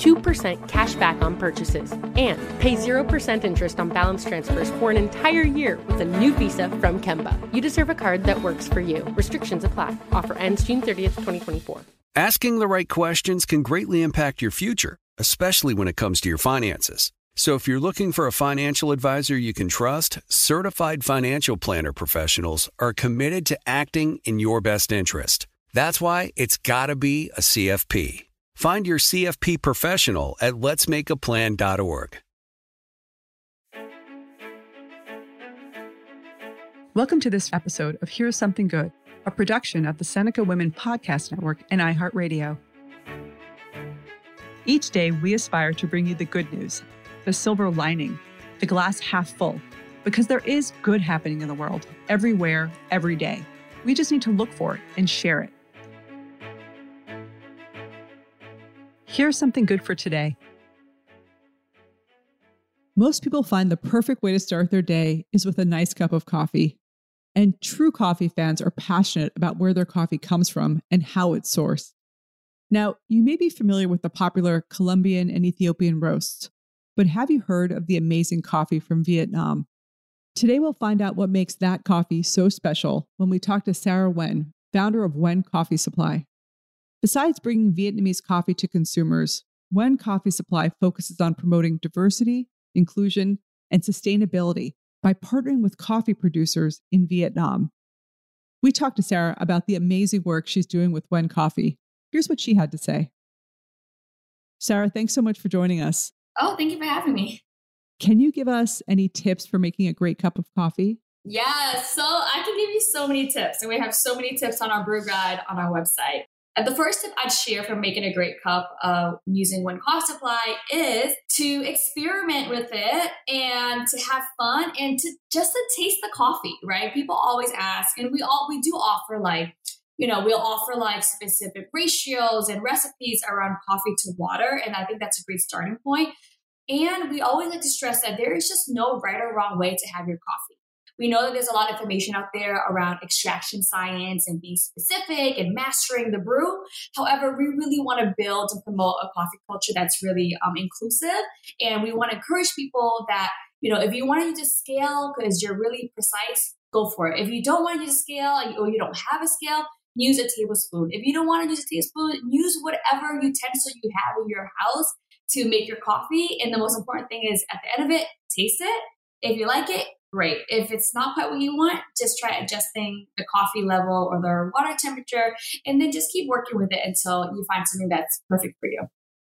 2% cash back on purchases and pay 0% interest on balance transfers for an entire year with a new visa from Kemba. You deserve a card that works for you. Restrictions apply. Offer ends June 30th, 2024. Asking the right questions can greatly impact your future, especially when it comes to your finances. So if you're looking for a financial advisor you can trust, certified financial planner professionals are committed to acting in your best interest. That's why it's got to be a CFP. Find your CFP professional at letsmakeaplan.org. Welcome to this episode of Here's Something Good, a production of the Seneca Women Podcast Network and iHeartRadio. Each day, we aspire to bring you the good news, the silver lining, the glass half full, because there is good happening in the world, everywhere, every day. We just need to look for it and share it. Here's something good for today. Most people find the perfect way to start their day is with a nice cup of coffee. And true coffee fans are passionate about where their coffee comes from and how it's sourced. Now, you may be familiar with the popular Colombian and Ethiopian roasts, but have you heard of the amazing coffee from Vietnam? Today, we'll find out what makes that coffee so special when we talk to Sarah Nguyen, founder of Nguyen Coffee Supply. Besides bringing Vietnamese coffee to consumers, Nguyen Coffee Supply focuses on promoting diversity, inclusion, and sustainability by partnering with coffee producers in Vietnam. We talked to Sarah about the amazing work she's doing with Nguyen Coffee. Here's what she had to say. Sarah, thanks so much for joining us. Oh, thank you for having me. Can you give us any tips for making a great cup of coffee? Yeah, so I can give you so many tips, and we have so many tips on our brew guide on our website. The first tip I'd share for making a great cup of using Nguyen Coffee Supply is to experiment with it and to have fun and to just to taste the coffee, right? People always ask, and we all we do offer like you know, we'll offer like specific ratios and recipes around coffee to water. And I think that's a great starting point. And we always like to stress that there is just no right or wrong way to have your coffee. We know that there's a lot of information out there around extraction science and being specific and mastering the brew. However, we really want to build and promote a coffee culture that's really um, inclusive. And we want to encourage people that, you know, if you want to use a scale because you're really precise, go for it. If you don't want to use a scale or you don't have a scale, use a tablespoon. If you don't want to use a tablespoon, use whatever utensil you have in your house to make your coffee. And the most important thing is at the end of it, taste it. If you like it, great. If it's not quite what you want, just try adjusting the coffee level or the water temperature, and then just keep working with it until you find something that's perfect for you.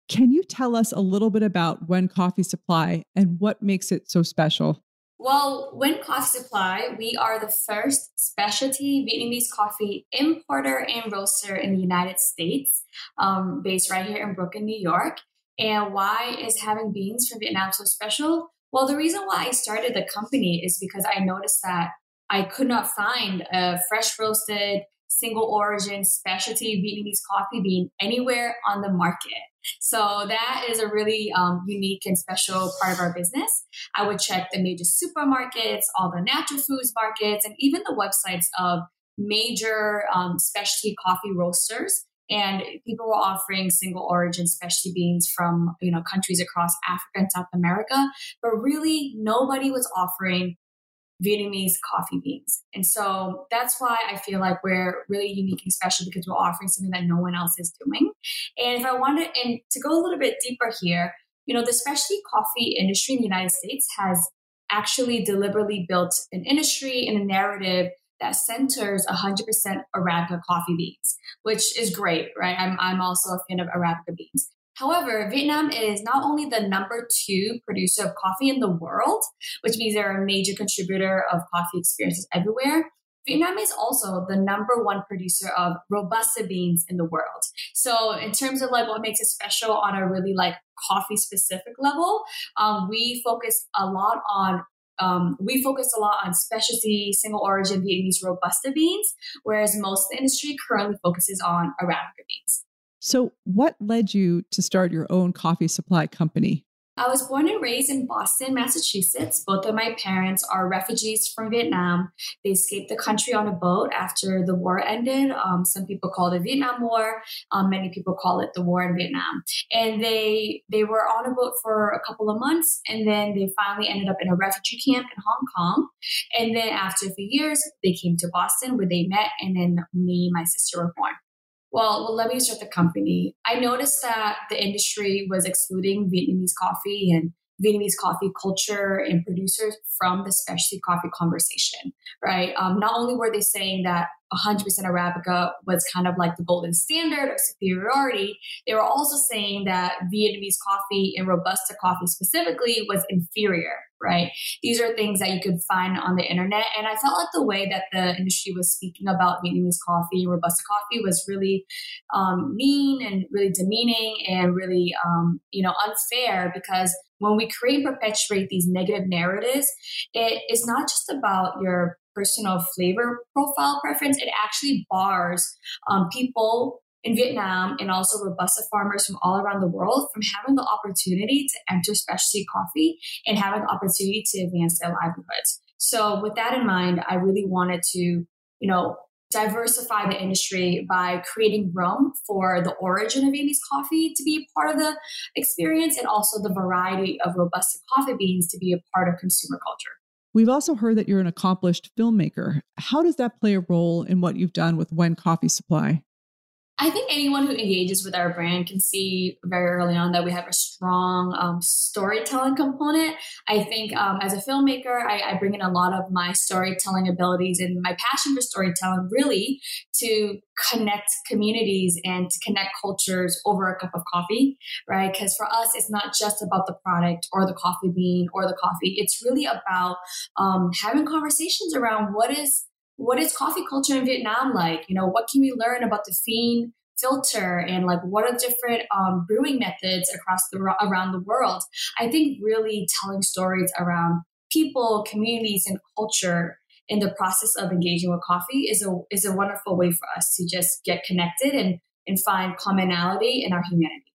Can you tell us a little bit about Nguyen Coffee Supply and what makes it so special? Well, Nguyen Coffee Supply, we are the first specialty Vietnamese coffee importer and roaster in the United States, um, based right here in Brooklyn, New York. And why is having beans from Vietnam so special? Well, the reason why I started the company is because I noticed that I could not find a fresh roasted, single origin specialty Vietnamese coffee bean anywhere on the market. So that is a really um, unique and special part of our business. I would check the major supermarkets, all the natural foods markets, and even the websites of major um, specialty coffee roasters. And people were offering single origin specialty beans from you know countries across Africa and South America, but really nobody was offering Vietnamese coffee beans. And so that's why I feel like we're really unique and special because we're offering something that no one else is doing. And if I wanted, and to go a little bit deeper here, you know, the specialty coffee industry in the United States has actually deliberately built an industry and a narrative that centers 100% Arabica coffee beans, which is great, right? I'm, I'm also a fan of Arabica beans. However, Vietnam is not only the number two producer of coffee in the world, which means they're a major contributor of coffee experiences everywhere. Vietnam is also the number one producer of robusta beans in the world. So, in terms of like what makes it special on a really like coffee specific level, um, we focus a lot on um, we focus a lot on specialty single origin Vietnamese robusta beans, whereas most of the industry currently focuses on Arabica beans. So, what led you to start your own coffee supply company? I was born and raised in Boston, Massachusetts. Both of my parents are refugees from Vietnam. They escaped the country on a boat after the war ended. Um, some people call it the Vietnam War. Um, many people call it the war in Vietnam. And they they were on a boat for a couple of months, and then they finally ended up in a refugee camp in Hong Kong. And then after a few years, they came to Boston where they met, and then me and my sister were born well, well, let me start the company. I noticed that the industry was excluding Vietnamese coffee and Vietnamese coffee culture and producers from the specialty coffee conversation, right? Um, not only were they saying that 100% Arabica was kind of like the golden standard of superiority, they were also saying that Vietnamese coffee and Robusta coffee specifically was inferior, right? These are things that you could find on the internet. And I felt like the way that the industry was speaking about Vietnamese coffee, Robusta coffee was really um, mean and really demeaning and really, um, you know, unfair because when we create and perpetuate these negative narratives, it is not just about your personal flavor profile preference. It actually bars um, people in Vietnam and also Robusta farmers from all around the world from having the opportunity to enter specialty coffee and having the opportunity to advance their livelihoods. So with that in mind, I really wanted to, you know, diversify the industry by creating room for the origin of Vietnamese coffee to be part of the experience and also the variety of Robusta coffee beans to be a part of consumer culture. We've also heard that you're an accomplished filmmaker. How does that play a role in what you've done with Nguyen Coffee Supply? I think anyone who engages with our brand can see very early on that we have a strong um, storytelling component. I think um, as a filmmaker, I, I, bring in a lot of my storytelling abilities and my passion for storytelling really to connect communities and to connect cultures over a cup of coffee, right? Because for us, it's not just about the product or the coffee bean or the coffee. It's really about um, having conversations around what is what is coffee culture in Vietnam like? You know, what can we learn about the Phin filter and like what are different um, brewing methods across the around the world? I think really telling stories around people, communities, and culture in the process of engaging with coffee is a is a wonderful way for us to just get connected and and find commonality in our humanity.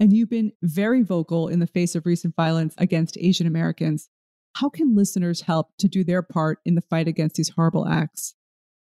And you've been very vocal in the face of recent violence against Asian Americans. How can listeners help to do their part in the fight against these horrible acts?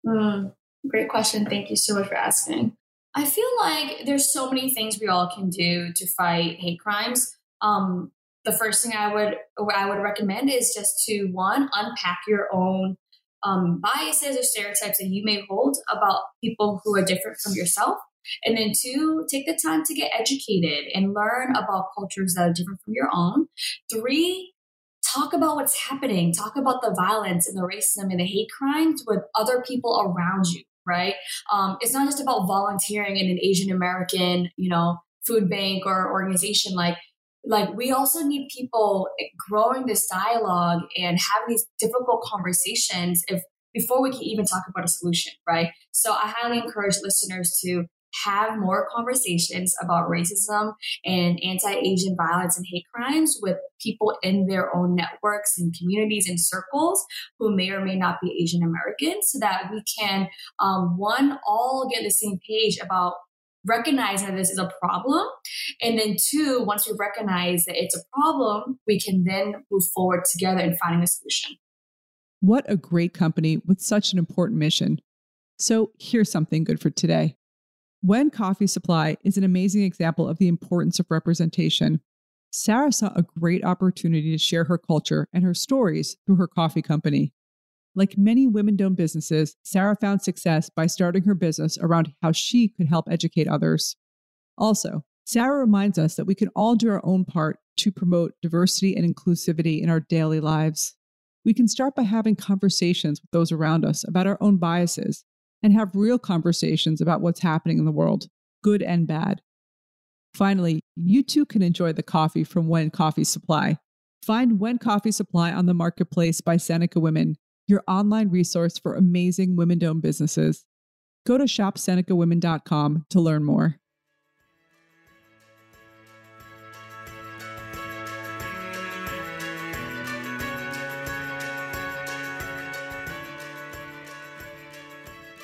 Mm, great question. Thank you so much for asking. I feel like there's so many things we all can do to fight hate crimes. Um, the first thing I would I would recommend is just to one unpack your own um, biases or stereotypes that you may hold about people who are different from yourself. And then two, take the time to get educated and learn about cultures that are different from your own. Three, talk about what's happening, talk about the violence and the racism and the hate crimes with other people around you, right? Um, it's not just about volunteering in an Asian American, you know, food bank or organization. Like like we also need people growing this dialogue and having these difficult conversations if before we can even talk about a solution, right? So I highly encourage listeners to have more conversations about racism and anti-Asian violence and hate crimes with people in their own networks and communities and circles who may or may not be Asian American so that we can, um, one, all get the same page about recognizing that this is a problem. And then two, once we recognize that it's a problem, we can then move forward together in finding a solution. What a great company with such an important mission. So here's something good for today. Nguyen Coffee Supply is an amazing example of the importance of representation, Sarah saw a great opportunity to share her culture and her stories through her coffee company. Like many women owned businesses, Sarah found success by starting her business around how she could help educate others. Also, Sarah reminds us that we can all do our own part to promote diversity and inclusivity in our daily lives. We can start by having conversations with those around us about our own biases and have real conversations about what's happening in the world, good and bad. Finally, you too can enjoy the coffee from Nguyen Coffee Supply. Find Nguyen Coffee Supply on the marketplace by Seneca Women, your online resource for amazing women owned businesses. Go to shopsenecawomen.com to learn more.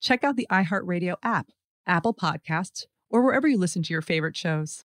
check out the iHeartRadio app, Apple Podcasts, or wherever you listen to your favorite shows.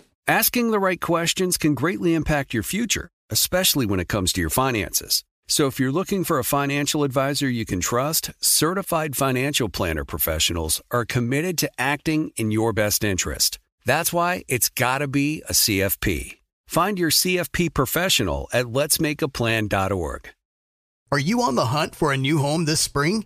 Asking the right questions can greatly impact your future, especially when it comes to your finances. So if you're looking for a financial advisor you can trust, certified financial planner professionals are committed to acting in your best interest. That's why it's got to be a CFP. Find your CFP professional at letsmakeaplan.org. Are you on the hunt for a new home this spring?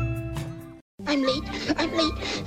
I'm late.